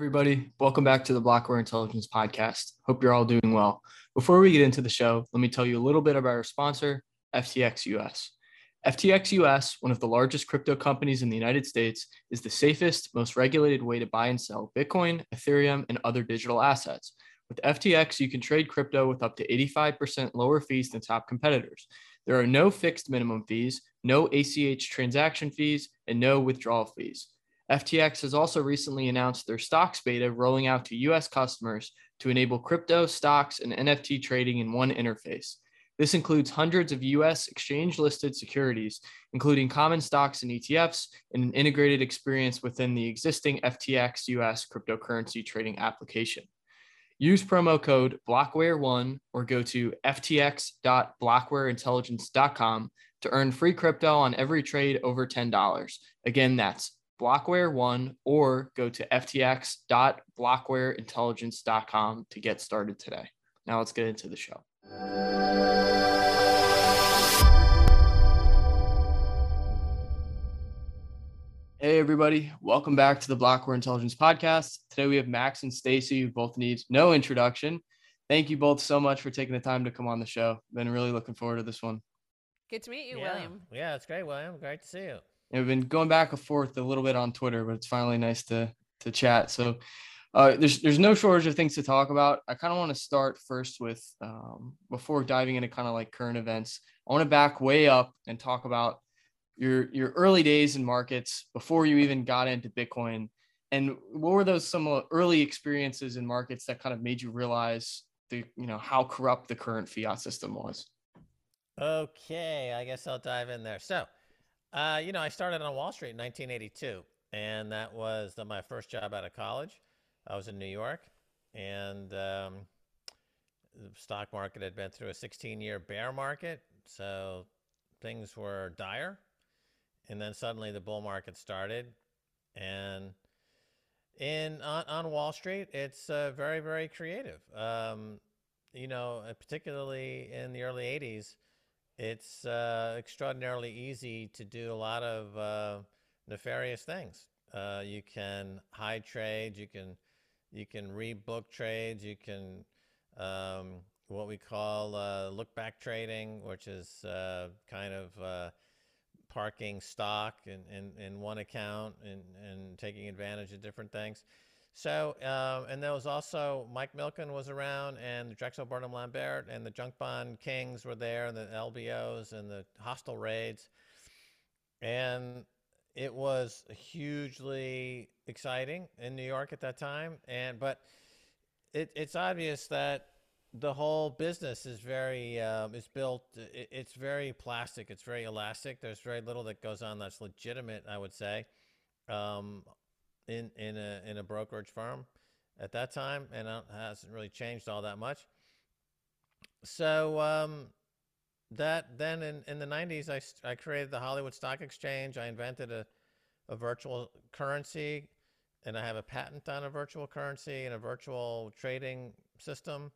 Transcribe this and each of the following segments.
everybody. Welcome back to the Blockware Intelligence Podcast. Hope you're all doing well. Before we get into the show, let me tell you a little bit about our sponsor, FTX US. FTX US, one of the largest crypto companies in the United States, is the safest, most regulated way to buy and sell Bitcoin, Ethereum, and other digital assets. With FTX, you can trade crypto with up to 85% lower fees than top competitors. There are no fixed minimum fees, no ACH transaction fees, and no withdrawal fees. FTX has also recently announced their stocks beta rolling out to US customers to enable crypto, stocks, and NFT trading in one interface. This includes hundreds of US exchange listed securities, including common stocks and ETFs, and an integrated experience within the existing FTX US cryptocurrency trading application. Use promo code Blockware1 or go to ftx.blockwareintelligence.com to earn free crypto on every trade over $10. Again, that's Blockware One or go to ftx.blockwareintelligence.com to get started today. Now let's get into the show. Hey everybody, welcome back to the Blockware Intelligence Podcast. Today we have Max and Stacy, who both need no introduction. Thank you both so much for taking the time to come on the show. Been really looking forward to this one. Good to meet you, yeah. William. Yeah, it's great, William. Great to see you. We've been going back and forth a little bit on Twitter, but it's finally nice to to chat. So uh, there's there's no shortage of things to talk about. I kind of want to start first with um, before diving into kind of like current events. I want to back way up and talk about your your early days in markets before you even got into Bitcoin, and what were those some early experiences in markets that kind of made you realize the you know how corrupt the current fiat system was. Okay, I guess I'll dive in there. So uh, you know, I started on Wall Street in 1982, and that was the, my first job out of college. I was in New York, and um, the stock market had been through a 16-year bear market, so things were dire. And then suddenly the bull market started, and in on, on Wall Street, it's uh, very very creative. Um, you know, particularly in the early 80s it's uh, extraordinarily easy to do a lot of uh, nefarious things. Uh, you can hide trades. You can you can rebook trades. You can um, what we call uh, look back trading, which is uh, kind of uh, parking stock in, in, in one account and, and taking advantage of different things. So, um, and there was also Mike Milken was around, and Drexel Burnham Lambert, and the junk bond kings were there, and the LBOs, and the hostile raids. And it was hugely exciting in New York at that time. And but it, it's obvious that the whole business is very um, is built. It, it's very plastic. It's very elastic. There's very little that goes on that's legitimate. I would say. Um, in in a in a brokerage firm at that time, and it hasn't really changed all that much. So um, that then in, in the 90s, I, I created the Hollywood Stock Exchange. I invented a, a virtual currency, and I have a patent on a virtual currency and a virtual trading system.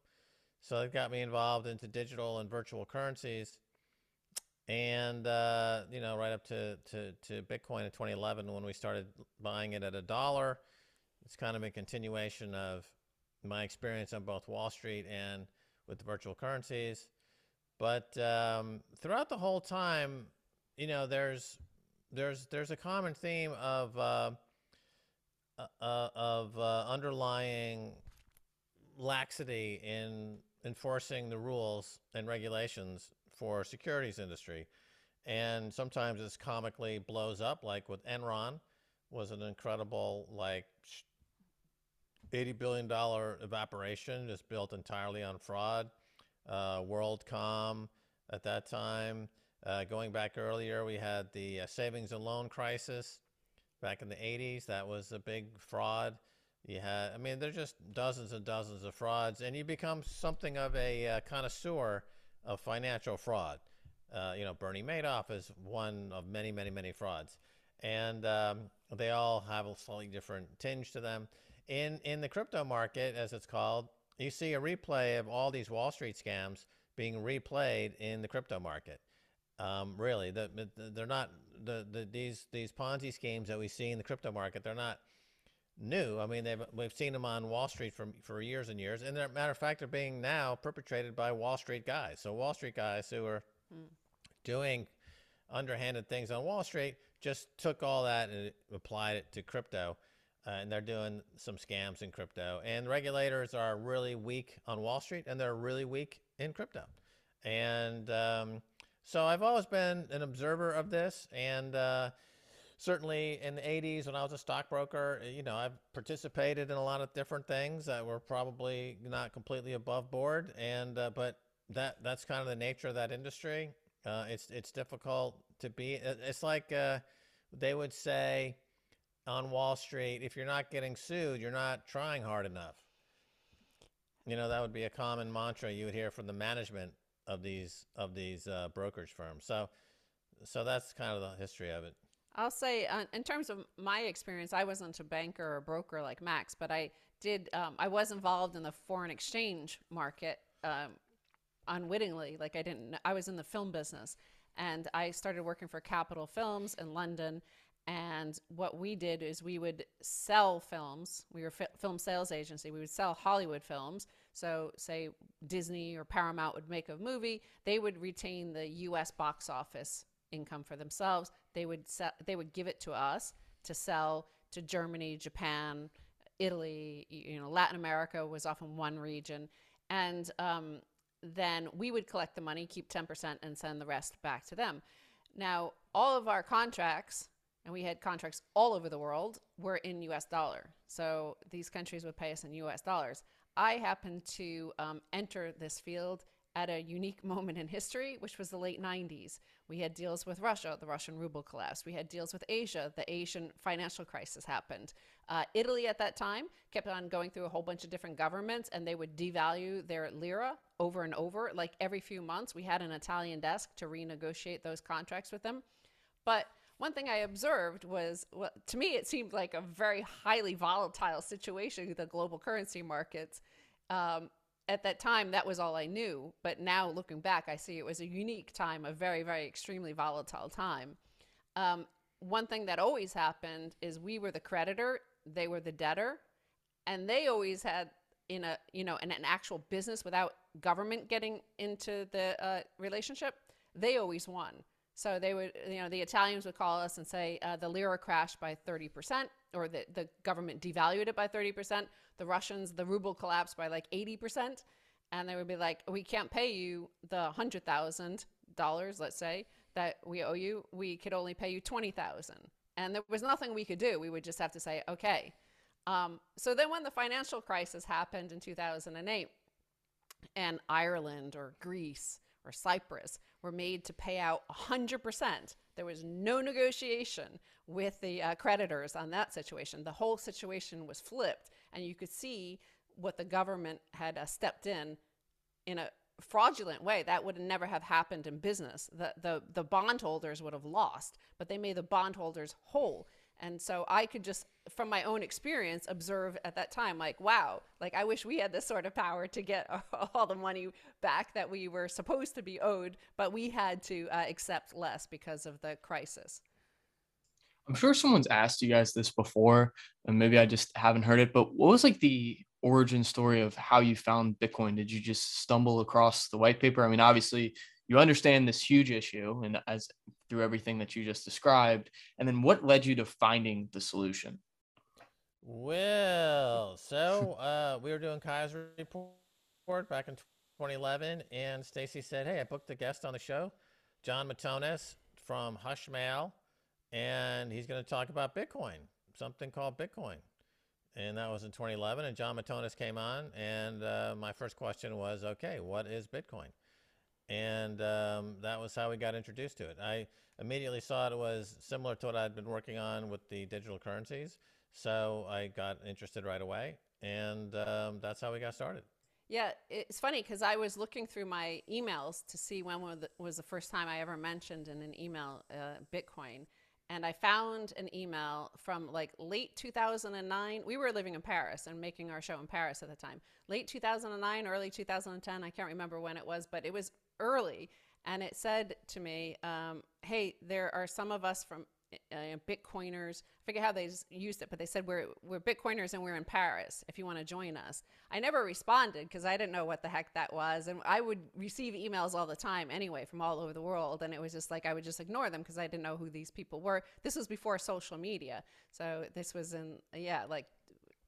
So it got me involved into digital and virtual currencies and uh, you know right up to, to, to bitcoin in 2011 when we started buying it at a dollar it's kind of a continuation of my experience on both wall street and with the virtual currencies. But um, throughout the whole time you know there's there's there's a common theme of uh, uh, uh of uh, underlying laxity in enforcing the rules and regulations for securities industry. And sometimes it's comically blows up, like with Enron was an incredible like $80 billion evaporation just built entirely on fraud. Uh, WorldCom at that time. Uh, going back earlier, we had the uh, savings and loan crisis back in the 80s. That was a big fraud. You had, I mean, there's just dozens and dozens of frauds, and you become something of a uh, connoisseur of financial fraud. Uh, you know, Bernie Madoff is one of many, many, many frauds, and um, they all have a slightly different tinge to them. In in the crypto market, as it's called, you see a replay of all these Wall Street scams being replayed in the crypto market. Um, really, the, the, they're not the, the these these Ponzi schemes that we see in the crypto market. They're not new. I mean, they've we've seen them on Wall Street for for years and years. And they're, matter of fact, they're being now perpetrated by Wall Street guys. So Wall Street guys who are mm. doing underhanded things on Wall Street just took all that and applied it to crypto. Uh, and they're doing some scams in crypto. And regulators are really weak on Wall Street, and they're really weak in crypto. And um, so I've always been an observer of this, and uh, certainly in the 80s when I was a stockbroker, you know, I've participated in a lot of different things that were probably not completely above board, and uh, but that that's kind of the nature of that industry. Uh, it's it's difficult to be. It's like uh, they would say on Wall Street, if you're not getting sued, you're not trying hard enough. You know, that would be a common mantra you would hear from the management of these of these uh, brokerage firms. So, so that's kind of the history of it. I'll say, uh, in terms of my experience, I wasn't a banker or broker like Max, but I did. Um, I was involved in the foreign exchange market um, unwittingly. Like I didn't. I was in the film business, and I started working for Capital Films in London, and what we did is we would sell films. We were a film sales agency. We would sell Hollywood films. So, say Disney or Paramount would make a movie, they would retain the U.S. box office income for themselves. They would sell, they would give it to us to sell to Germany, Japan, Italy. You know, Latin America was often one region, and um, then we would collect the money, keep ten percent, and send the rest back to them. Now, all of our contracts and we had contracts all over the world, were in US dollar. So these countries would pay us in US dollars. I happened to um, enter this field at a unique moment in history, which was the late 90s. We had deals with Russia, the Russian ruble collapsed. We had deals with Asia, the Asian financial crisis happened. Uh, Italy at that time kept on going through a whole bunch of different governments, and they would devalue their lira over and over. Like every few months, we had an Italian desk to renegotiate those contracts with them. But one thing I observed was, well, to me, it seemed like a very highly volatile situation, the global currency markets. Um, at that time, that was all I knew. But now looking back, I see it was a unique time, a very, very extremely volatile time. Um, one thing that always happened is we were the creditor, they were the debtor, and they always had in a you know in an actual business without government getting into the uh, relationship, they always won. So they would, you know, the Italians would call us and say uh, the lira crashed by 30%, or the, the government devalued it by 30%. The Russians, the ruble collapsed by like 80%. And they would be like, we can't pay you the $100,000, let's say, that we owe you. We could only pay you 20000 And there was nothing we could do. We would just have to say, okay. Um, so then when the financial crisis happened in 2008, and Ireland or Greece or Cyprus were made to pay out 100%. There was no negotiation with the uh, creditors on that situation. The whole situation was flipped, and you could see what the government had uh, stepped in in a fraudulent way. That would never have happened in business. The, the, the bondholders would have lost, but they made the bondholders whole. And so I could just, from my own experience, observe at that time, like, wow, like I wish we had this sort of power to get all the money back that we were supposed to be owed, but we had to uh, accept less because of the crisis. I'm sure someone's asked you guys this before, and maybe I just haven't heard it, but what was like the origin story of how you found Bitcoin? Did you just stumble across the white paper? I mean, obviously, you understand this huge issue and as through everything that you just described and then what led you to finding the solution? Well so uh, we were doing Keiser Report back in 2011 and stacy said hey i booked a guest on the show Jon Matonis from hushmail and he's going to talk about bitcoin something called bitcoin. And that was in 2011 and Jon Matonis came on and uh, my first question was okay what is bitcoin and um, that was how we got introduced to it. I immediately saw it was similar to what I'd been working on with the digital currencies, so I got interested right away, and um, that's how we got started. Yeah, it's funny because I was looking through my emails to see when was the first time I ever mentioned in an email uh, Bitcoin. And I found an email from like late 2009. We were living in Paris and making our show in Paris at the time. Late 2009, early 2010. I can't remember when it was, but it was early, and it said to me, um, "Hey, there are some of us from uh, Bitcoiners. I forget how they used it, but they said we're we're Bitcoiners and we're in Paris. If you want to join us, I never responded because I didn't know what the heck that was, and I would receive emails all the time anyway from all over the world, and it was just like I would just ignore them because I didn't know who these people were. This was before social media, so this was in yeah like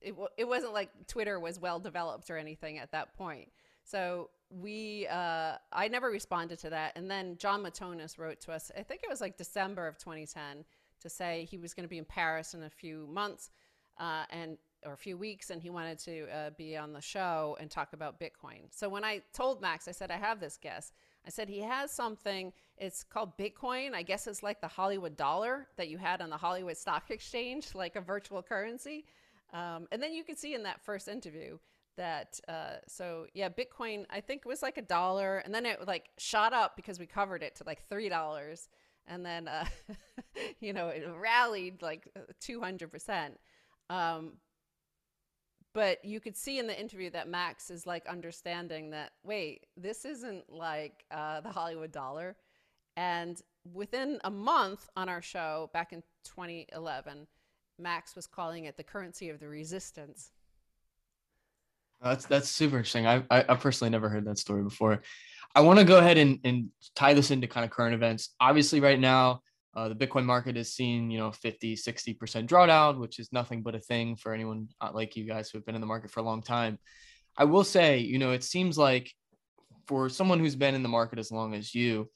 it it wasn't like Twitter was well developed or anything at that point. So we, uh, I never responded to that. And then Jon Matonis wrote to us, I think it was like December of 2010, to say he was going to be in Paris in a few months uh, and or a few weeks, and he wanted to uh, be on the show and talk about Bitcoin. So when I told Max, I said I have this guest. I said he has something. It's called Bitcoin. I guess it's like the Hollywood dollar that you had on the Hollywood Stock Exchange, like a virtual currency. Um, and then you can see in that first interview that uh, so yeah bitcoin i think it was like a dollar and then it like shot up because we covered it to like three dollars and then uh, you know it rallied like 200% um, but you could see in the interview that max is like understanding that wait this isn't like uh, the hollywood dollar. And within a month on our show back in 2011 max was calling it the currency of the resistance that's that's super interesting. I, I, I personally never heard that story before. I want to go ahead and, and tie this into kind of current events. Obviously, right now, uh, the Bitcoin market is seeing, you know, 50, 60% drawdown, which is nothing but a thing for anyone uh, like you guys who have been in the market for a long time. I will say, you know, it seems like for someone who's been in the market as long as you,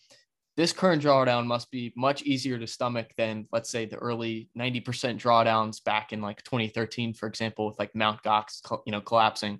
this current drawdown must be much easier to stomach than, let's say, the early 90% drawdowns back in like 2013, for example, with like Mount Gox, you know, collapsing.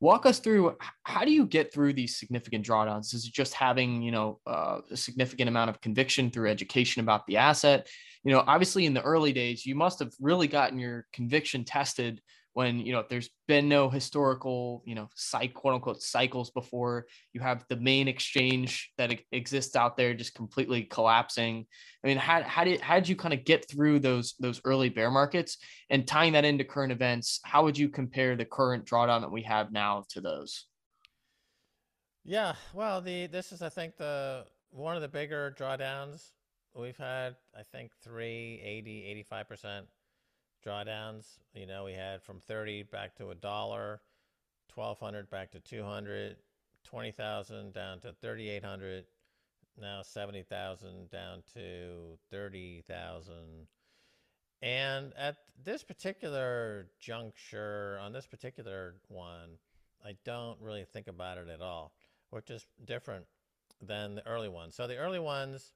Walk us through how do you get through these significant drawdowns? Is it just having, you know, uh, a significant amount of conviction through education about the asset? You know, obviously in the early days, you must have really gotten your conviction tested when you know there's been no historical you know psych quote unquote cycles before you have the main exchange that exists out there just completely collapsing. I mean how, how did how did you kind of get through those those early bear markets? And tying that into current events how would you compare the current drawdown that we have now to those? Yeah well the this is i think the one of the bigger drawdowns. We've had i think 3 80 85 percent drawdowns. You know, we had from 30 back to a dollar, 1200 back to 200, 20,000 down to 3,800, now 70,000 down to 30,000. And at this particular juncture, on this particular one, I don't really think about it at all, which is different than the early ones. So the early ones,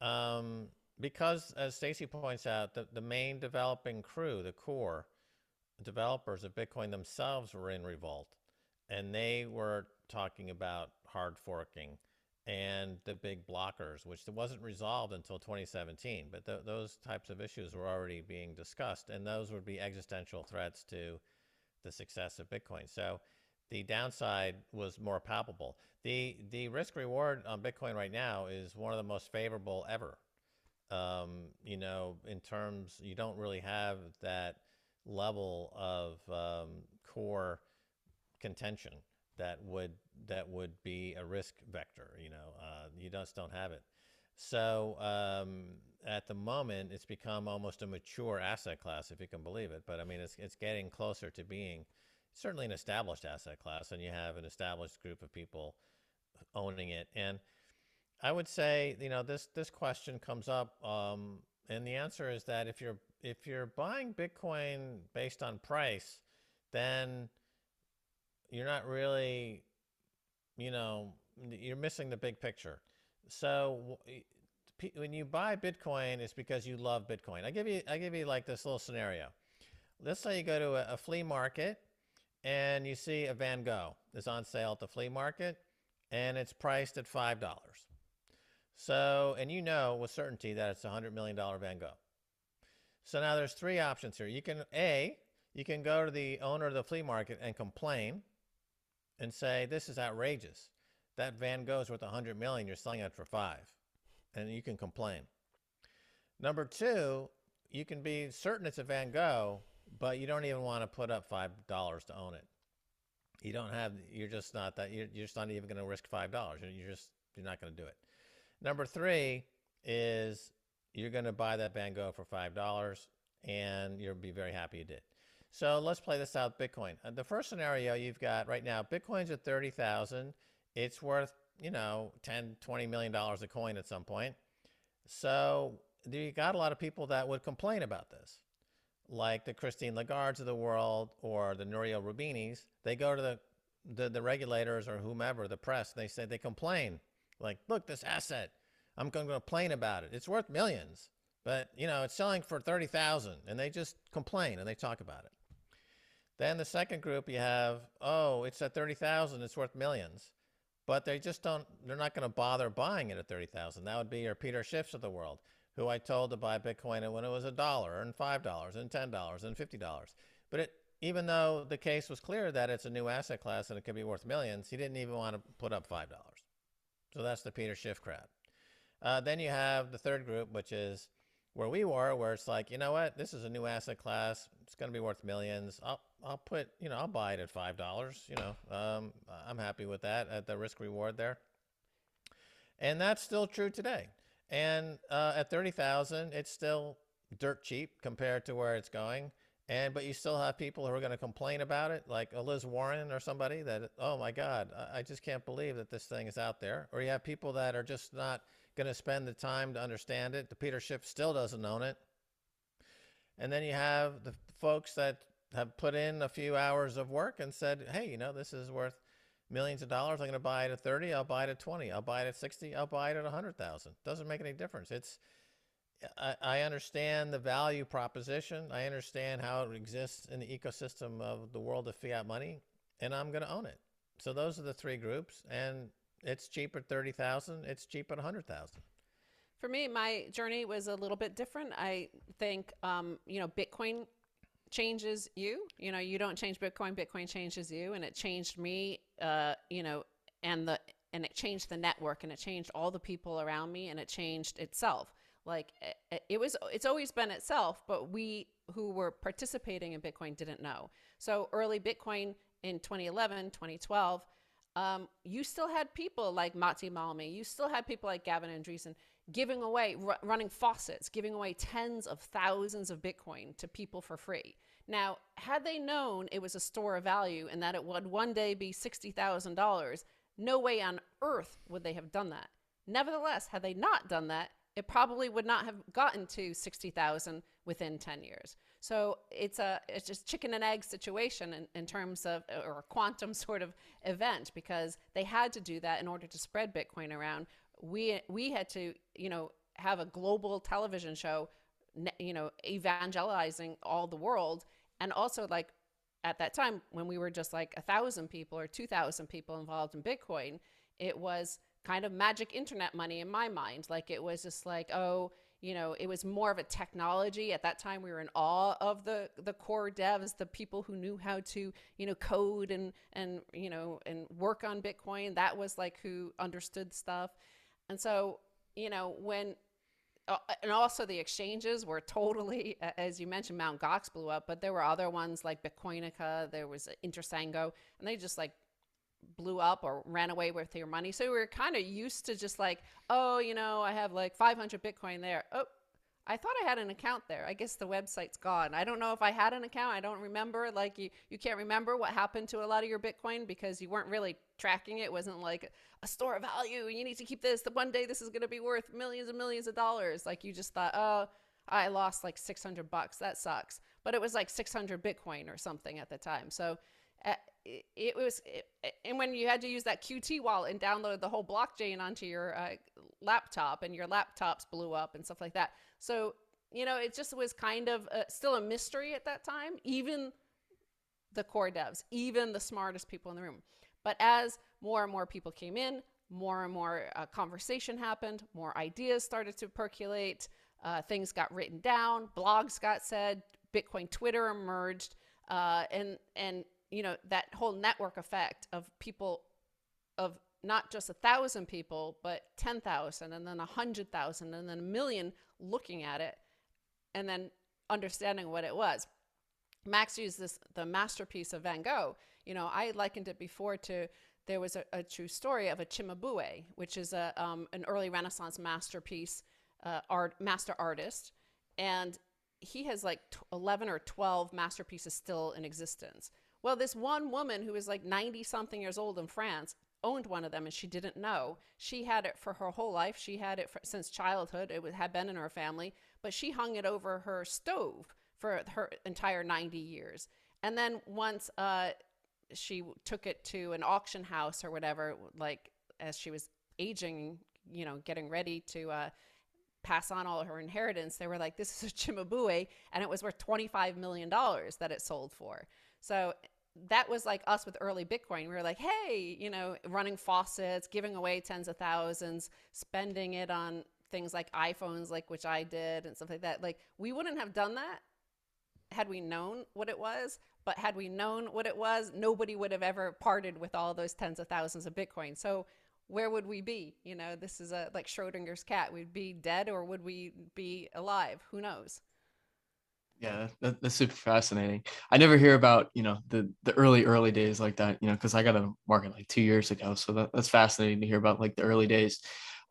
um, because as Stacy points out, the, the main developing crew, the core developers of Bitcoin themselves were in revolt and they were talking about hard forking and the big blockers, which wasn't resolved until 2017. But th those types of issues were already being discussed, and those would be existential threats to the success of Bitcoin. So the downside was more palpable. The the risk reward on Bitcoin right now is one of the most favorable ever um, you know, in terms, you don't really have that level of um, core contention that would that would be a risk vector. You know, uh, you just don't have it. So um, at the moment, it's become almost a mature asset class, if you can believe it. But I mean, it's it's getting closer to being certainly an established asset class, and you have an established group of people owning it. And I would say, you know, this this question comes up, um, and the answer is that if you're if you're buying Bitcoin based on price, then you're not really, you know, you're missing the big picture. So when you buy Bitcoin, it's because you love Bitcoin. I give you I give you like this little scenario. Let's say you go to a, a flea market and you see a Van Gogh is on sale at the flea market and it's priced at five dollars. So, and you know with certainty that it's a $100 million Van Gogh. So now there's three options here. You can, A, you can go to the owner of the flea market and complain and say, this is outrageous. That Van Gogh's worth a 100 million, you're selling it for five. And you can complain. Number two, you can be certain it's a Van Gogh, but you don't even want to put up $5 to own it. You don't have, you're just not that, you're, you're just not even going to risk $5. You're just, you're not going to do it. Number three is you're going to buy that Van Gogh for $5 and you'll be very happy you did. So let's play this out Bitcoin. Uh, the first scenario you've got right now, Bitcoin's at 30,000. It's worth, you know, 10, 20 million dollars a coin at some point. So you got a lot of people that would complain about this, like the Christine Lagardes of the world or the Nouriel Rubinis. They go to the, the, the regulators or whomever, the press, they say they complain. Like, look, this asset, I'm going to complain about it. It's worth millions, but you know, it's selling for 30,000 and they just complain and they talk about it. Then the second group you have, oh, it's at 30,000, it's worth millions. But they just don't, they're not going to bother buying it at 30,000. That would be your Peter Schiffs of the world, who I told to buy Bitcoin when it was a dollar and $5 and $10 and $50. But it, even though the case was clear that it's a new asset class and it could be worth millions, he didn't even want to put up $5. So that's the Peter Schiff crowd. Uh, then you have the third group, which is where we were, where it's like, you know what, this is a new asset class. It's going to be worth millions. I'll, I'll put, you know, I'll buy it at five dollars. You know, um, I'm happy with that at the risk reward there. And that's still true today. And uh, at thirty thousand, it's still dirt cheap compared to where it's going. And but you still have people who are going to complain about it, like oh, Liz Warren or somebody that, oh my God, I just can't believe that this thing is out there. Or you have people that are just not going to spend the time to understand it. The Peter Schiff still doesn't own it. And then you have the folks that have put in a few hours of work and said, hey, you know, this is worth millions of dollars. I'm going to buy it at 30. I'll buy it at 20. I'll buy it at 60. I'll buy it at 100,000. Doesn't make any difference. It's, I, understand the value proposition. I understand how it exists in the ecosystem of the world of fiat money, and I'm going to own it. So those are the three groups, and it's cheap at 30,000. It's cheap at 100,000. For me, my journey was a little bit different. I think, um, you know, Bitcoin changes you. You know, you don't change Bitcoin, Bitcoin changes you. And it changed me, uh, you know, and the, and it changed the network and it changed all the people around me and it changed itself. Like it, it was, it's always been itself, but we who were participating in Bitcoin didn't know. So early Bitcoin in 2011, 2012, um, you still had people like Martti Malmi, you still had people like Gavin Andresen giving away, running faucets, giving away tens of thousands of Bitcoin to people for free. Now, had they known it was a store of value and that it would one day be $60,000, no way on earth would they have done that. Nevertheless, had they not done that, it probably would not have gotten to 60,000 within 10 years. So it's a it's just chicken and egg situation in, in terms of or a quantum sort of event because they had to do that in order to spread Bitcoin around we we had to you know have a global television show you know evangelizing all the world and also like at that time when we were just like a thousand people or two thousand people involved in bitcoin it was kind of magic internet money in my mind. Like it was just like oh you know it was more of a technology. At that time we were in awe of the the core devs the people who knew how to you know code and and you know and work on bitcoin. That was like who understood stuff. And so, you know, when, uh, and also the exchanges were totally, as you mentioned, Mount Gox blew up, but there were other ones like Bitcoinica, there was Intersango, and they just like blew up or ran away with your money. So we were kind of used to just like, oh, you know, I have like 500 Bitcoin there. Oh, I thought I had an account there. I guess the website's gone. I don't know if I had an account. I don't remember. Like you, you can't remember what happened to a lot of your Bitcoin because you weren't really tracking it. it wasn't like a store of value. You need to keep this. The one day this is going to be worth millions and millions of dollars. Like you just thought, oh, I lost like 600 bucks. That sucks. But it was like 600 Bitcoin or something at the time. So uh, it, it, was, it, and when you had to use that Qt wallet and download the whole blockchain onto your uh, laptop and your laptops blew up and stuff like that. So, you know, it just was kind of a, still a mystery at that time, even the core devs, even the smartest people in the room. But as more and more people came in, more and more uh, conversation happened, more ideas started to percolate, uh, things got written down, blogs got said, Bitcoin Twitter emerged, uh, and and you know that whole network effect of people of not just a thousand people, but 10,000 and then a hundred thousand and then a million looking at it and then understanding what it was. Max used this, the masterpiece of Van Gogh. You know, I likened it before to, there was a, a true story of a Cimabue, which is a, um, an early Renaissance masterpiece uh, art master artist, and he has like 11 or 12 masterpieces still in existence. Well, this one woman who was like 90 something years old in France owned one of them and she didn't know. She had it for her whole life. She had it for, since childhood. It had been in her family, but she hung it over her stove for her entire 90 years. And then once uh, she took it to an auction house or whatever, like as she was aging, you know, getting ready to uh, pass on all her inheritance, they were like, this is a Cimabue, and it was worth $25 million that it sold for. So that was like us with early Bitcoin. We were like, hey, you know, running faucets, giving away tens of thousands, spending it on things like iPhones, like which I did and stuff like that. Like we wouldn't have done that had we known what it was. But had we known what it was, nobody would have ever parted with all those tens of thousands of Bitcoin. So where would we be? You know, this is a like Schrodinger's cat. We'd be dead or would we be alive? Who knows? Yeah, that, that's super fascinating. I never hear about you know the the early early days like that. You know, because I got a market like two years ago, so that, that's fascinating to hear about like the early days.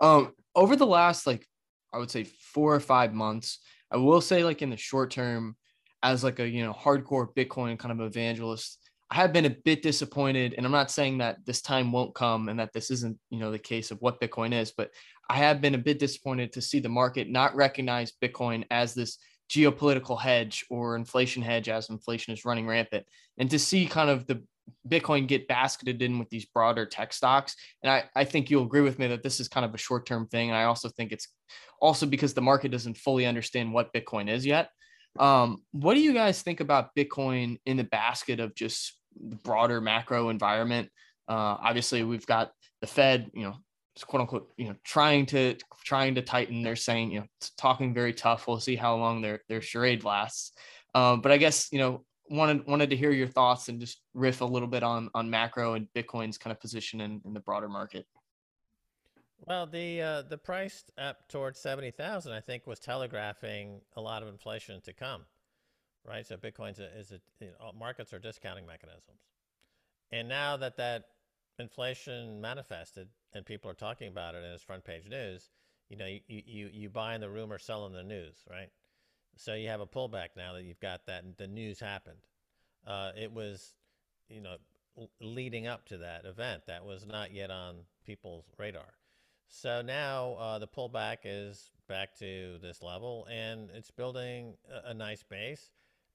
Um, over the last like I would say four or five months, I will say like in the short term, as like a you know hardcore Bitcoin kind of evangelist, I have been a bit disappointed, and I'm not saying that this time won't come and that this isn't you know the case of what Bitcoin is, but I have been a bit disappointed to see the market not recognize Bitcoin as this geopolitical hedge or inflation hedge as inflation is running rampant and to see kind of the bitcoin get basketed in with these broader tech stocks. And i, I think you'll agree with me that this is kind of a short-term thing and i also think it's also because the market doesn't fully understand what bitcoin is yet um, what do you guys think about bitcoin in the basket of just the broader macro environment uh, obviously we've got the fed you know it's quote unquote, you know, trying to trying to tighten. They're saying, you know, talking very tough. We'll see how long their their charade lasts. Um, but I guess you know wanted wanted to hear your thoughts and just riff a little bit on on macro and Bitcoin's kind of position in, in the broader market. Well, the uh, the price up towards seventy thousand, I think, was telegraphing a lot of inflation to come, right? So Bitcoin's a, is a you know, markets are discounting mechanisms, and now that that inflation manifested and people are talking about it and it's front page news, you know, you, you, you buy in the rumor, sell in the news, right? So you have a pullback now that you've got that the news happened. Uh, it was, you know, leading up to that event that was not yet on people's radar. So now uh, the pullback is back to this level and it's building a, a nice base.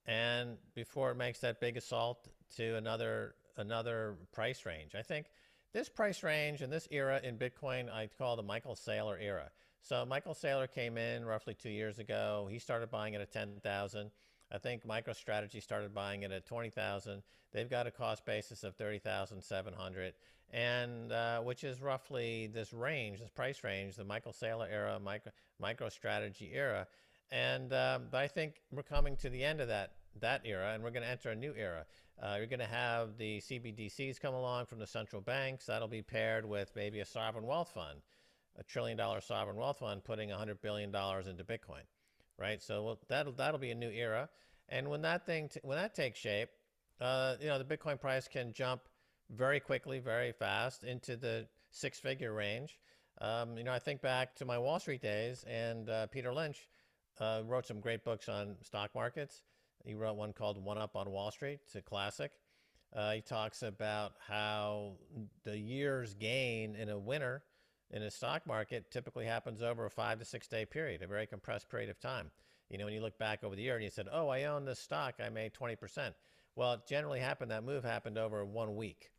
And before it makes that big assault to another another price range. I think this price range and this era in Bitcoin, I call the Michael Saylor era. So Michael Saylor came in roughly two years ago. He started buying at a 10,000. I think MicroStrategy started buying it at 20,000. They've got a cost basis of 30,700 and uh, which is roughly this range, this price range, the Michael Saylor era, micro, MicroStrategy era. And um, but I think we're coming to the end of that that era, and we're going to enter a new era. Uh, you're going to have the CBDCs come along from the central banks. That'll be paired with maybe a sovereign wealth fund, a trillion dollar sovereign wealth fund putting $100 billion into Bitcoin, right? So well, that'll, that'll be a new era. And when that thing, when that takes shape, uh, you know, the Bitcoin price can jump very quickly, very fast into the six figure range. Um, you know, I think back to my Wall Street days, and uh, Peter Lynch uh, wrote some great books on stock markets. He wrote one called One Up on Wall Street. It's a classic. Uh, he talks about how the year's gain in a winter in a stock market typically happens over a five to six day period, a very compressed period of time. You know, when you look back over the year and you said, oh, I own this stock, I made 20%. Well, it generally happened, that move happened over one week,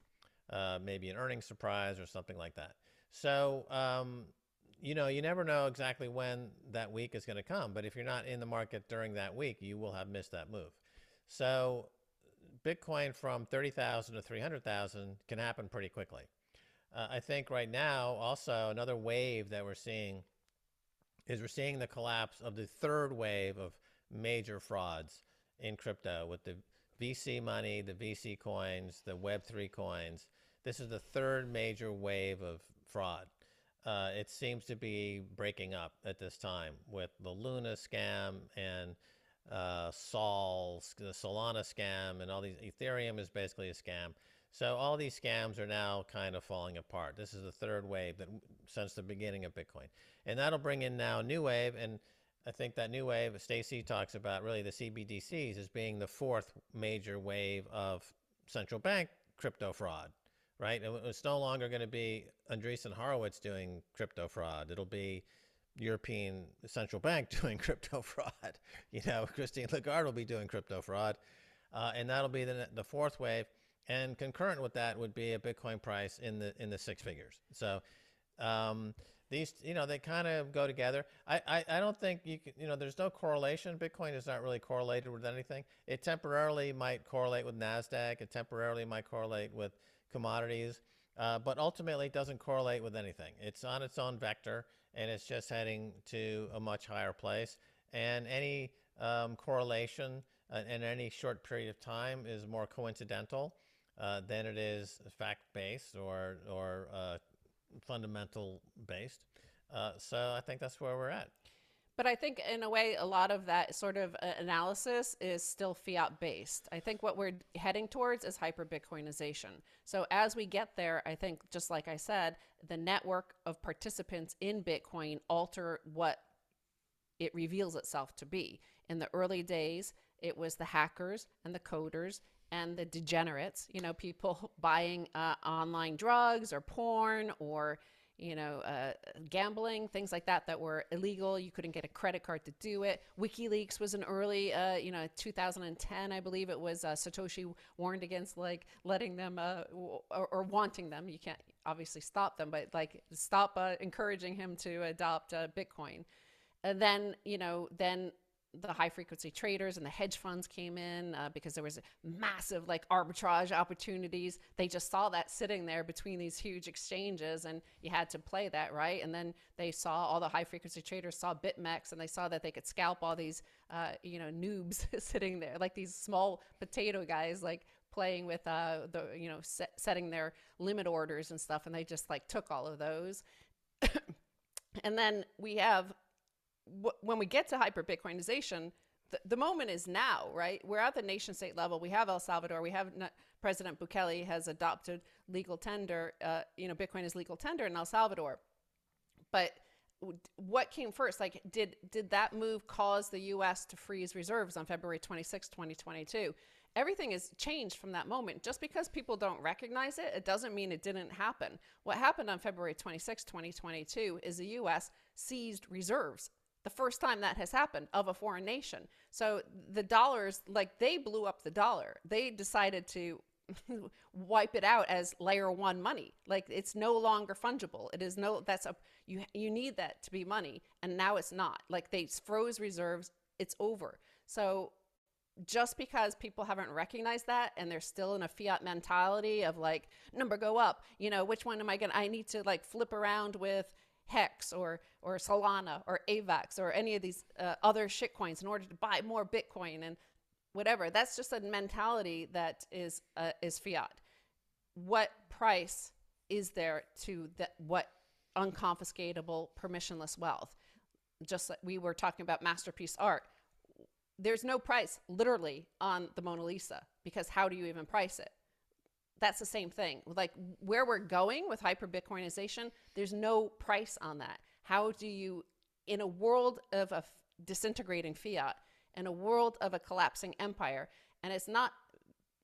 uh, maybe an earnings surprise or something like that. So, um, you know, you never know exactly when that week is going to come. But if you're not in the market during that week, you will have missed that move. So Bitcoin from 30,000 to 300,000 can happen pretty quickly. Uh, I think right now, also another wave that we're seeing is we're seeing the collapse of the third wave of major frauds in crypto with the VC money, the VC coins, the Web3 coins. This is the third major wave of fraud uh, it seems to be breaking up at this time with the Luna scam and uh, Sol, the Solana scam, and all these. Ethereum is basically a scam. So all these scams are now kind of falling apart. This is the third wave that since the beginning of Bitcoin, and that'll bring in now a new wave. And I think that new wave, Stacy talks about really the CBDCs as being the fourth major wave of central bank crypto fraud, right? It's no longer going to be Andreessen Horowitz doing crypto fraud. It'll be European central bank doing crypto fraud. You know, Christine Lagarde will be doing crypto fraud, uh, and that'll be the the fourth wave. And concurrent with that would be a Bitcoin price in the in the six figures. So. Um, these you know they kind of go together. I, I i don't think you can you know there's no correlation. Bitcoin is not really correlated with anything. It temporarily might correlate with nasdaq. It temporarily might correlate with commodities. Uh, but ultimately it doesn't correlate with anything. It's on its own vector and it's just heading to a much higher place. And any um, correlation uh, in any short period of time is more coincidental uh, than it is fact-based or or uh, fundamental based. Uh, so I think that's where we're at. But I think, in a way, a lot of that sort of uh, analysis is still fiat based. I think what we're heading towards is hyper Bitcoinization. So, as we get there, I think, just like I said, the network of participants in Bitcoin alter what it reveals itself to be. In the early days, it was the hackers and the coders and the degenerates, you know, people buying uh, online drugs or porn or, you know, uh, gambling, things like that that were illegal. You couldn't get a credit card to do it. WikiLeaks was an early, uh, you know, 2010, I believe it was. Uh, Satoshi warned against like letting them uh, or, or, wanting them. You can't obviously stop them, but like stop uh, encouraging him to adopt Bitcoin. And then, you know, then the high frequency traders and the hedge funds came in uh, because there was massive like arbitrage opportunities. They just saw that sitting there between these huge exchanges and you had to play that right? And then they saw all the high frequency traders saw bitmex and they saw that they could scalp all these uh, you know noobs sitting there like these small potato guys like playing with uh, the you know set, setting their limit orders and stuff and they just like took all of those. And then we have when we get to hyper Bitcoinization, the, the moment is now, right? We're at the nation state level. We have El Salvador. We have President Bukele has adopted legal tender. Uh, you know, Bitcoin is legal tender in El Salvador. But what came first? Like, did did that move cause the U.S. to freeze reserves on February 26, 2022? Everything has changed from that moment. Just because people don't recognize it, it doesn't mean it didn't happen. What happened on February 26, 2022 is the U.S. seized reserves the first time that has happened of a foreign nation. So the dollars, like they blew up the dollar. They decided to wipe it out as layer one money. Like it's no longer fungible. It is no, that's a, you, you need that to be money. And now it's not. Like they froze reserves, it's over. So just because people haven't recognized that and they're still in a fiat mentality of like number go up you know which one am i gonna i need to like flip around with Hex or or Solana or AVAX or any of these uh, other shitcoins in order to buy more Bitcoin and whatever. That's just a mentality that is uh, is fiat. What price is there to that? What unconfiscatable permissionless wealth? Just like we were talking about masterpiece art. There's no price literally on the Mona Lisa because how do you even price it? That's the same thing. Like where we're going with hyper Bitcoinization, there's no price on that. How do you, in a world of a disintegrating fiat, in a world of a collapsing empire, and it's not,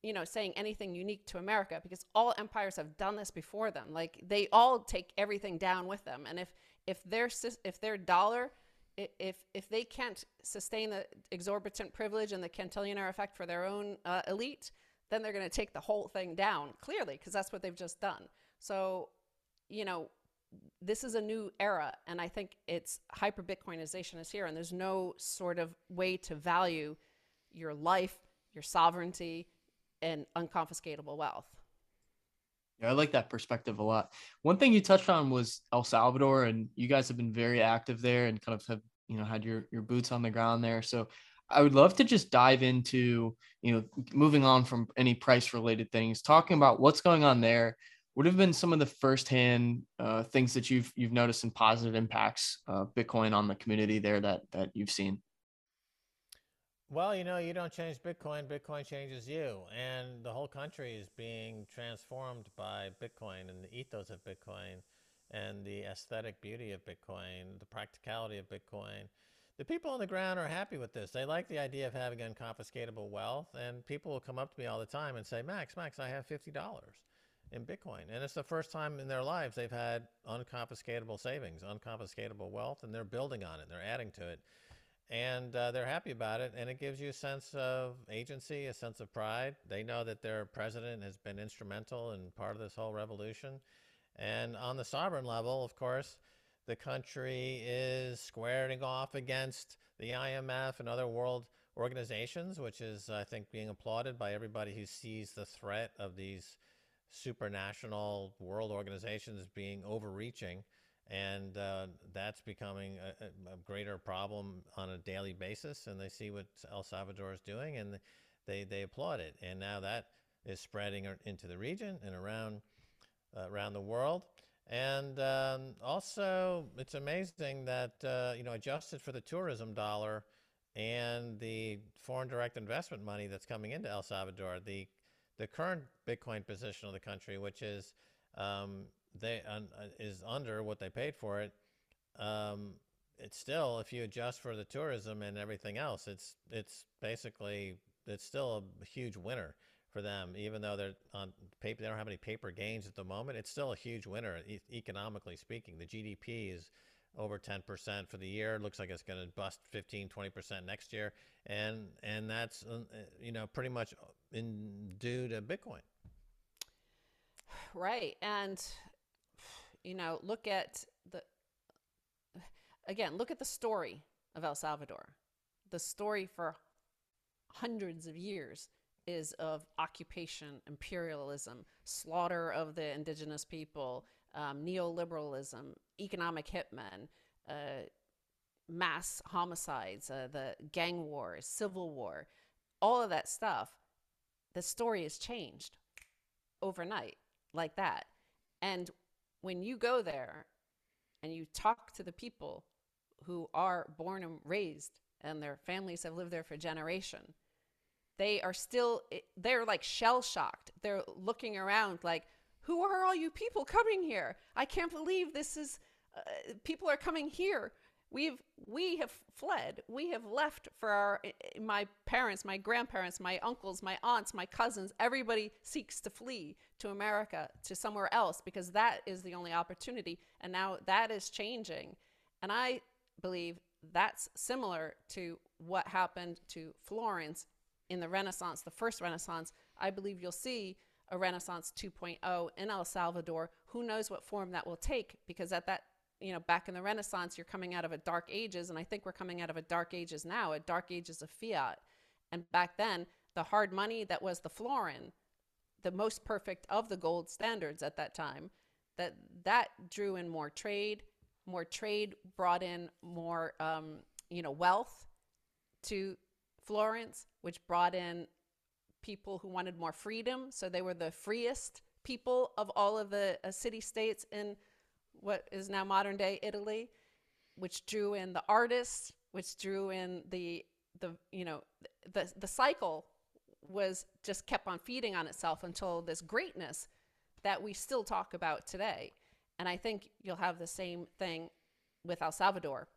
you know, saying anything unique to America because all empires have done this before them. Like they all take everything down with them, and if if their if their dollar if if they can't sustain the exorbitant privilege and the cantillionaire effect for their own uh, elite, then they're going to take the whole thing down clearly because that's what they've just done. So, you know, this is a new era and I think it's hyper Bitcoinization is here and there's no sort of way to value your life, your sovereignty and unconfiscatable wealth. Yeah, I like that perspective a lot. One thing you touched on was El Salvador, and you guys have been very active there and kind of have, you know, had your your boots on the ground there. So I would love to just dive into, you know, moving on from any price related things, talking about what's going on there. What have been some of the firsthand uh, things that you've you've noticed and positive impacts of Bitcoin on the community there that that you've seen? Well, you know, you don't change Bitcoin, Bitcoin changes you. And the whole country is being transformed by Bitcoin and the ethos of Bitcoin and the aesthetic beauty of Bitcoin, the practicality of Bitcoin. The people on the ground are happy with this. They like the idea of having unconfiscatable wealth. And people will come up to me all the time and say, Max, Max, I have $50 in Bitcoin. And it's the first time in their lives they've had unconfiscatable savings, unconfiscatable wealth, and they're building on it, they're adding to it and uh, they're happy about it. And it gives you a sense of agency, a sense of pride. They know that their president has been instrumental in part of this whole revolution. And on the sovereign level, of course, the country is squaring off against the IMF and other world organizations, which is, I think, being applauded by everybody who sees the threat of these supranational world organizations being overreaching and uh, that's becoming a, a, greater problem on a daily basis. And they see what El Salvador is doing, and they they applaud it. And now that is spreading into the region and around uh, around the world. And um, also, it's amazing that uh, you know, adjusted for the tourism dollar and the foreign direct investment money that's coming into El Salvador, the the current Bitcoin position of the country, which is um, they uh, is under what they paid for it, um, it's still if you adjust for the tourism and everything else, it's it's basically it's still a huge winner for them. Even though they're on paper, they don't have any paper gains at the moment. It's still a huge winner e- economically speaking. The GDP is over 10% for the year. It looks like it's going to bust 15, 20% next year. And, and that's, uh, you know, pretty much in due to Bitcoin. Right. And you know, look at the, again, look at the story of El Salvador. The story for hundreds of years is of occupation, imperialism, slaughter of the indigenous people, um, neoliberalism, economic hitmen, uh, mass homicides, uh, the gang wars, civil war, all of that stuff. The story has changed overnight like that. And when you go there and you talk to the people who are born and raised and their families have lived there for generation they are still they're like shell shocked they're looking around like who are all you people coming here? I can't believe this is uh, people are coming here. We've we have fled. We have left for our my parents my grandparents my uncles my aunts my cousins. Everybody seeks to flee to america to somewhere else because that is the only opportunity and now that is changing. And i believe that's similar to what happened to florence in the renaissance the first renaissance i believe you'll see a renaissance 2.0 in el salvador who knows what form that will take because at that you know, back in the Renaissance, you're coming out of a dark ages, and I think we're coming out of a dark ages now, a dark ages of fiat. And back then, the hard money that was the florin, the most perfect of the gold standards at that time, that that drew in more trade. More trade brought in more, um, you know, wealth to Florence, which brought in people who wanted more freedom. So they were the freest people of all of the uh, city states in what is now modern day Italy, which drew in the artists, which drew in the the you know the the cycle was just kept on feeding on itself until this greatness that we still talk about today. And I think you'll have the same thing with El Salvador.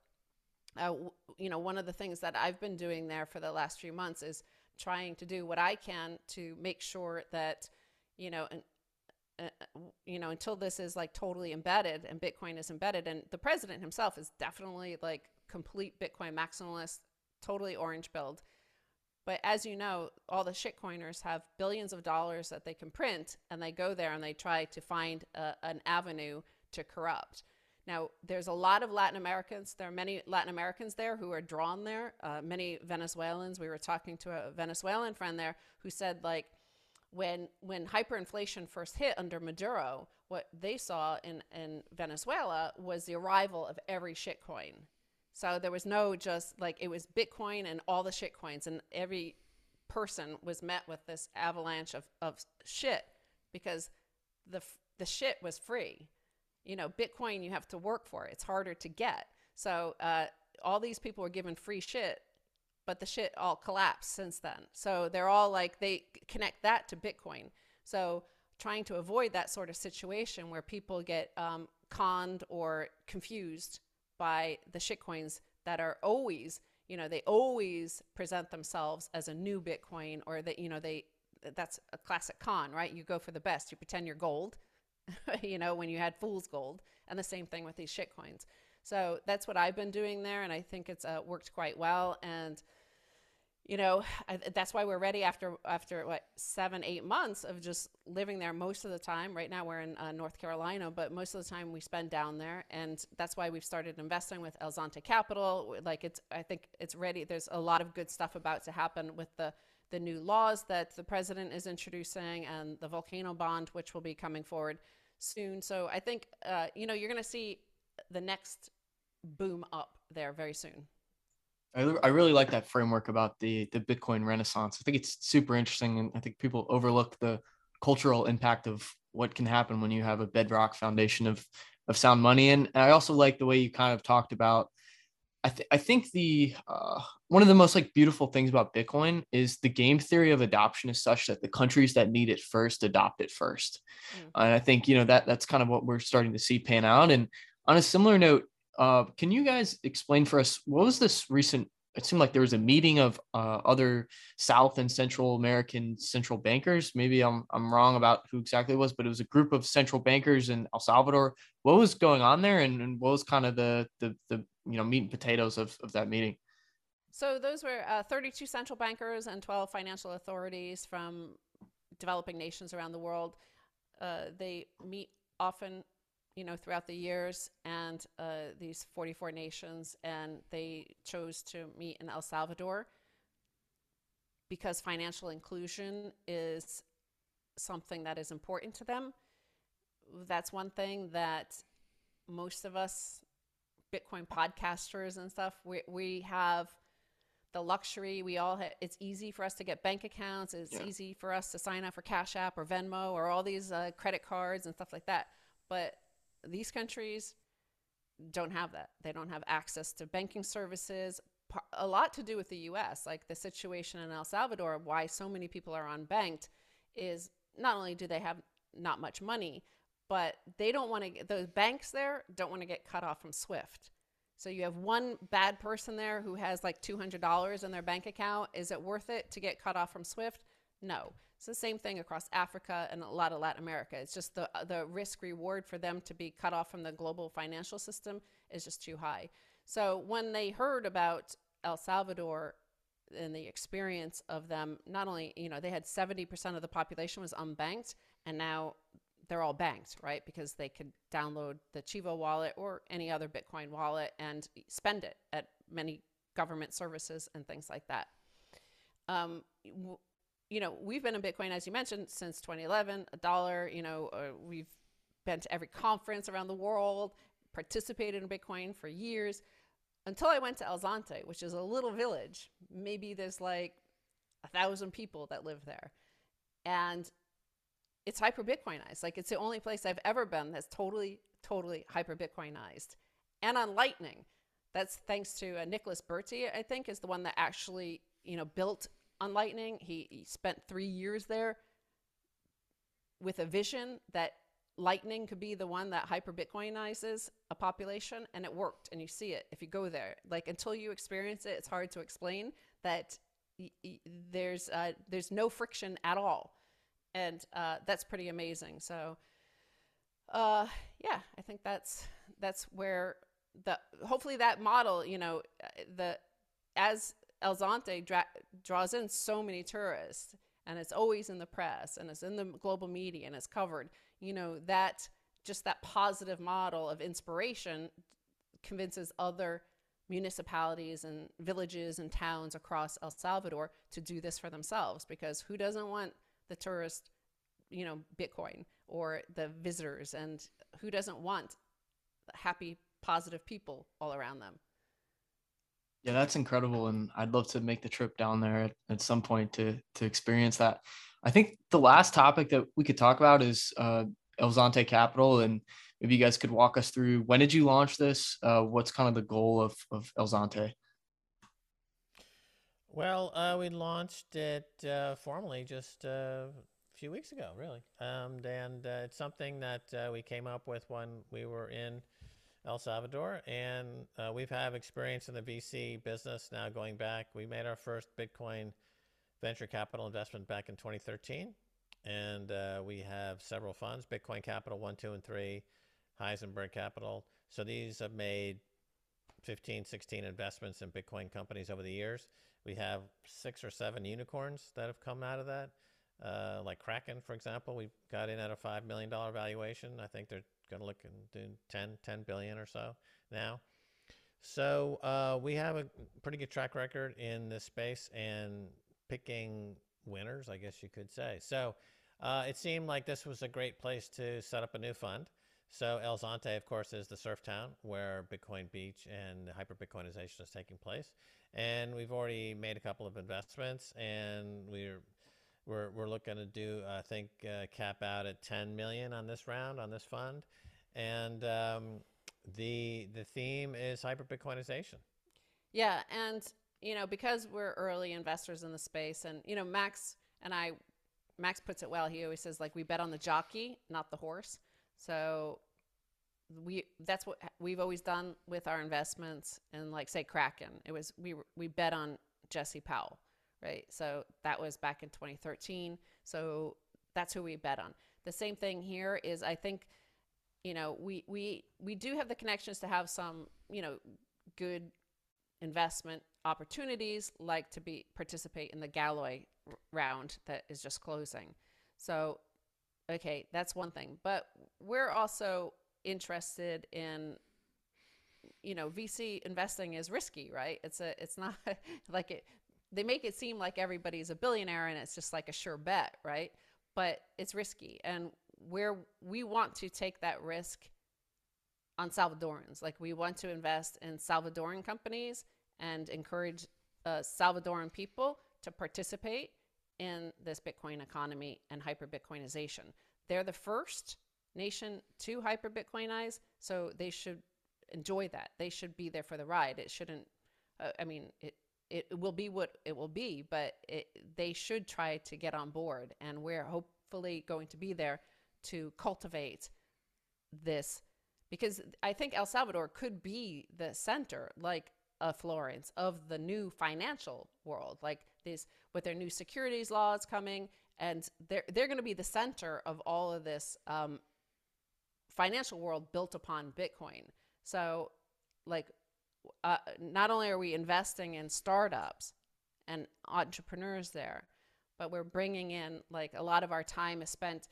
Uh, you know, one of the things that I've been doing there for the last few months is trying to do what I can to make sure that, you know, and uh, you know, until this is like totally embedded and Bitcoin is embedded. And the president himself is definitely like complete Bitcoin maximalist, totally orange pilled. But as you know, all the shitcoiners have billions of dollars that they can print, and they go there and they try to find a, an avenue to corrupt. Now, there's a lot of Latin Americans. There are many Latin Americans there who are drawn there. Uh, many Venezuelans. We were talking to a Venezuelan friend there who said, like, when when hyperinflation first hit under Maduro, what they saw in, in Venezuela was the arrival of every shitcoin. So there was no just like it was Bitcoin and all the shitcoins, and every person was met with this avalanche of, of shit because the the shit was free. You know, Bitcoin you have to work for. It's harder to get. So uh, all these people were given free shit, but the shit all collapsed since then. So they're all like they connect that to Bitcoin. So trying to avoid that sort of situation where people get um, conned or confused by the shitcoins that are always, you know, they always present themselves as a new Bitcoin or that, you know, they, that's a classic con, right? You go for the best. You pretend you're gold, you know, when you had fool's gold. And the same thing with these shitcoins. So that's what I've been doing there. And I think it's uh, worked quite well. And, you know I, that's why we're ready after after what seven eight months of just living there most of the time right now we're in uh, north carolina but most of the time we spend down there and that's why we've started investing with el zonte capital like it's i think it's ready there's a lot of good stuff about to happen with the the new laws that the president is introducing and the volcano bond which will be coming forward soon so i think uh, you know you're going to see the next boom up there very soon I, I really like that framework about the the Bitcoin Renaissance. I think it's super interesting, and I think people overlook the cultural impact of what can happen when you have a bedrock foundation of of sound money. And I also like the way you kind of talked about. I, th- I think the uh, one of the most like beautiful things about Bitcoin is the game theory of adoption is such that the countries that need it first adopt it first, mm. and I think you know that that's kind of what we're starting to see pan out. And on a similar note, uh, can you guys explain for us what was this recent? It seemed like there was a meeting of uh, other South and Central American central bankers. Maybe I'm I'm wrong about who exactly it was, but it was a group of central bankers in El Salvador. What was going on there, and, and what was kind of the the the you know meat and potatoes of of that meeting? So those were uh, 32 central bankers and 12 financial authorities from developing nations around the world. Uh, they meet often you know, throughout the years and uh, these 44 nations, and they chose to meet in El Salvador because financial inclusion is something that is important to them. That's one thing that most of us Bitcoin podcasters and stuff, we, we have the luxury. We all, ha- it's easy for us to get bank accounts. It's yeah. easy for us to sign up for Cash App or Venmo or all these uh, credit cards and stuff like that. But these countries don't have that. They don't have access to banking services. A lot to do with the US, like the situation in El Salvador, why so many people are unbanked is not only do they have not much money, but they don't want to, those banks there don't want to get cut off from SWIFT. So you have one bad person there who has like $200 in their bank account. Is it worth it to get cut off from SWIFT? No. It's the same thing across Africa and a lot of Latin America. It's just the the risk reward for them to be cut off from the global financial system is just too high. So when they heard about El Salvador and the experience of them, not only you know they had seventy percent of the population was unbanked, and now they're all banked, right? Because they could download the Chivo wallet or any other Bitcoin wallet and spend it at many government services and things like that. Um, you know, we've been in Bitcoin, as you mentioned, since 2011, a dollar, you know, uh, we've been to every conference around the world, participated in Bitcoin for years until I went to El Zonte, which is a little village. Maybe there's like a thousand people that live there. And it's hyper Bitcoinized. Like it's the only place I've ever been that's totally, totally hyper Bitcoinized. And on Lightning, that's thanks to uh, Nicolas Burtey, I think, is the one that actually, you know, built on Lightning. He, he spent three years there with a vision that Lightning could be the one that hyper Bitcoinizes a population, and it worked. And you see it if you go there. Like until you experience it, it's hard to explain that there's uh, there's no friction at all, and uh, that's pretty amazing. So, uh, yeah, I think that's that's where the hopefully that model, you know, uh, the as El Zonte dra- draws in so many tourists and it's always in the press and it's in the global media and it's covered. You know, that just that positive model of inspiration convinces other municipalities and villages and towns across El Salvador to do this for themselves because who doesn't want the tourist, you know, Bitcoin or the visitors and who doesn't want happy, positive people all around them? Yeah, that's incredible, and I'd love to make the trip down there at, at some point to to experience that. I think the last topic that we could talk about is uh, El Zonte Capital, and if you guys could walk us through when did you launch this? Uh, what's kind of the goal of of El Zonte? Well, uh, we launched it uh, formally just uh, a few weeks ago, really. Um, and uh, it's something that uh, we came up with when we were in El Salvador. And uh, we've had experience in the VC business now going back. We made our first Bitcoin venture capital investment back in 2013. And we have several funds Bitcoin Capital 1, 2, and 3, Heisenberg Capital. So these have made 15, 16 investments in Bitcoin companies over the years. We have six or seven unicorns that have come out of that. Uh, like Kraken, for example, we got in at a $5 million valuation. I think they're going to look do 10, 10 billion or so now. So uh, we have a pretty good track record in this space and picking winners, I guess you could say. So uh, it seemed like this was a great place to set up a new fund. So El Zonte, of course, is the surf town where Bitcoin Beach and hyper Bitcoinization is taking place. And we've already made a couple of investments, and we're we're we're looking to do I think uh, cap out at 10 million on this round on this fund, and um, the the theme is hyper Bitcoinization. Yeah, and you know because we're early investors in the space, and you know Max and I, Max puts it well. He always says like we bet on the jockey, not the horse. So we that's what we've always done with our investments and like say Kraken. It was we we bet on Jesse Powell, right? So that was back in 2013. So that's who we bet on. The same thing here is I think you know, we we we do have the connections to have some, you know, good investment opportunities like to be participate in the Galoy round that is just closing. So Okay, that's one thing. But we're also interested in you know, VC investing is risky, right? It's a it's not like it they make it seem like everybody's a billionaire and it's just like a sure bet, right? But it's risky and where we want to take that risk on Salvadorans. Like we want to invest in Salvadoran companies and encourage uh, Salvadoran people to participate in this Bitcoin economy and hyper Bitcoinization. They're the first nation to hyper Bitcoinize, so they should enjoy that. They should be there for the ride. It shouldn't, uh, I mean, it, it will be what it will be, but it, they should try to get on board. And we're hopefully going to be there to cultivate this because I think El Salvador could be the center, like a Florence, of the new financial world. Like this with their new securities laws coming, and they're they're going to be the center of all of this um, financial world built upon Bitcoin. So, like, uh, not only are we investing in startups and entrepreneurs there, but we're bringing in like a lot of our time is spent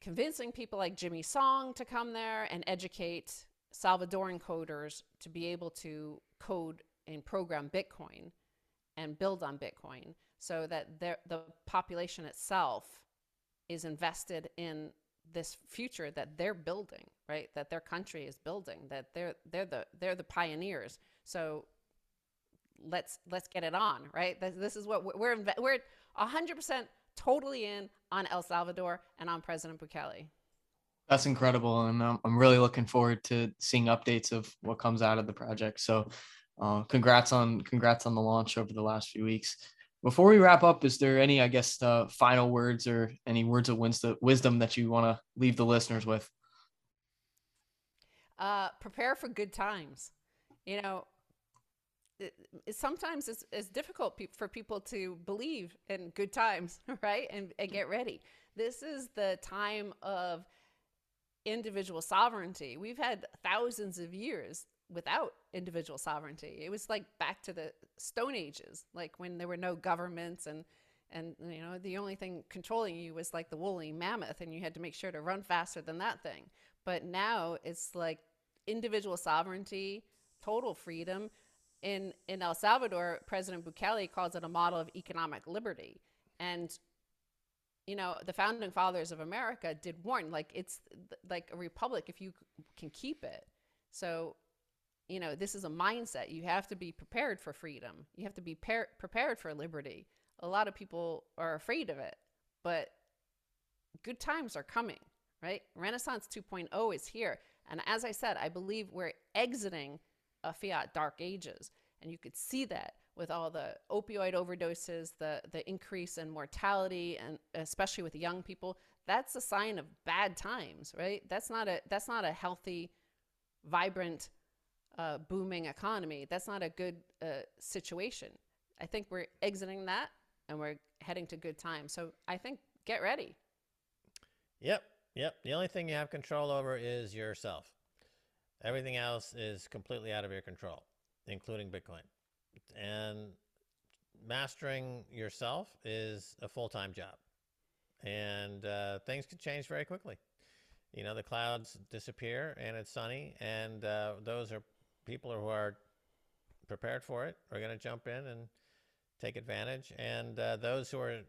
convincing people like Jimmy Song to come there and educate Salvadoran coders to be able to code and program Bitcoin and build on Bitcoin so that the population itself is invested in this future that they're building, right? That their country is building, that they're they're the they're the pioneers. So let's let's get it on, right? This, this is what we're we're 100% totally in on El Salvador and on President Bukele. That's incredible, and um, I'm really looking forward to seeing updates of what comes out of the project. So uh, congrats on congrats on the launch over the last few weeks. Before we wrap up, is there any, I guess, uh, final words or any words of wisdom that you want to leave the listeners with? Uh, prepare for good times. You know, it, it sometimes it's, it's difficult pe- for people to believe in good times, right? And, and get ready. This is the time of individual sovereignty. We've had thousands of years without individual sovereignty. It was like back to the Stone Ages, like when there were no governments and and you know the only thing controlling you was like the woolly mammoth, and you had to make sure to run faster than that thing. But now it's like individual sovereignty, total freedom. In in El Salvador, President Bukele calls it a model of economic liberty, and you know the founding fathers of America did warn like it's like a republic if you can keep it. So you know, this is a mindset. You have to be prepared for freedom. You have to be par- prepared for liberty. A lot of people are afraid of it, but good times are coming, right? Renaissance 2.0 is here. And as I said, I believe we're exiting a fiat dark ages. And you could see that with all the opioid overdoses, the the increase in mortality, and especially with young people, that's a sign of bad times, right? That's not a that's not a healthy, vibrant, uh, booming economy. That's not a good uh, situation. I think we're exiting that, and we're heading to good times. So I think get ready. Yep, yep. The only thing you have control over is yourself. Everything else is completely out of your control, including Bitcoin. And mastering yourself is a full time job. And uh, things can change very quickly. You know, the clouds disappear and it's sunny, and uh, those are people who are prepared for it are going to jump in and take advantage. And uh, those who are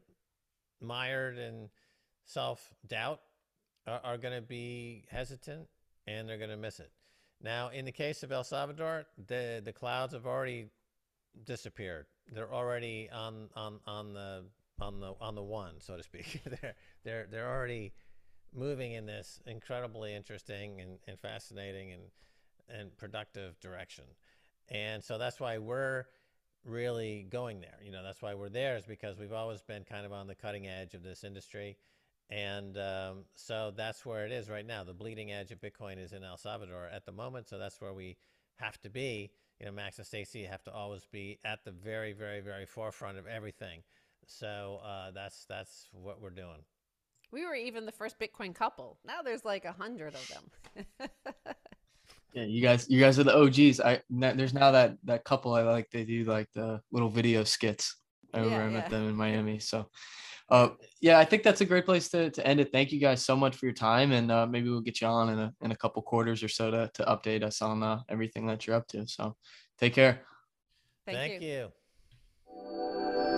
mired in self doubt are, are going to be hesitant and they're going to miss it. Now, in the case of El Salvador, the, the clouds have already disappeared. They're already on, on, on the on the on the one, so to speak. they're they're they're already moving in this incredibly interesting and, and fascinating and and productive direction. And so that's why we're really going there. You know, that's why we're there is because we've always been kind of on the cutting edge of this industry. And um, so that's where it is right now. The bleeding edge of Bitcoin is in El Salvador at the moment. So that's where we have to be. You know, Max and Stacy have to always be at the very, very, very forefront of everything. So uh, that's that's what we're doing. We were even the first Bitcoin couple. Now there's like a hundred of them. Yeah, you guys, you guys are the OGs. I there's now that that couple I like. They do like the little video skits. I remember Yeah, I met them in Miami. So, uh, yeah, I think that's a great place to, to end it. Thank you guys so much for your time, and uh, maybe we'll get you on in a in a couple quarters or so to to update us on uh, everything that you're up to. So, take care. Thank, Thank you. you.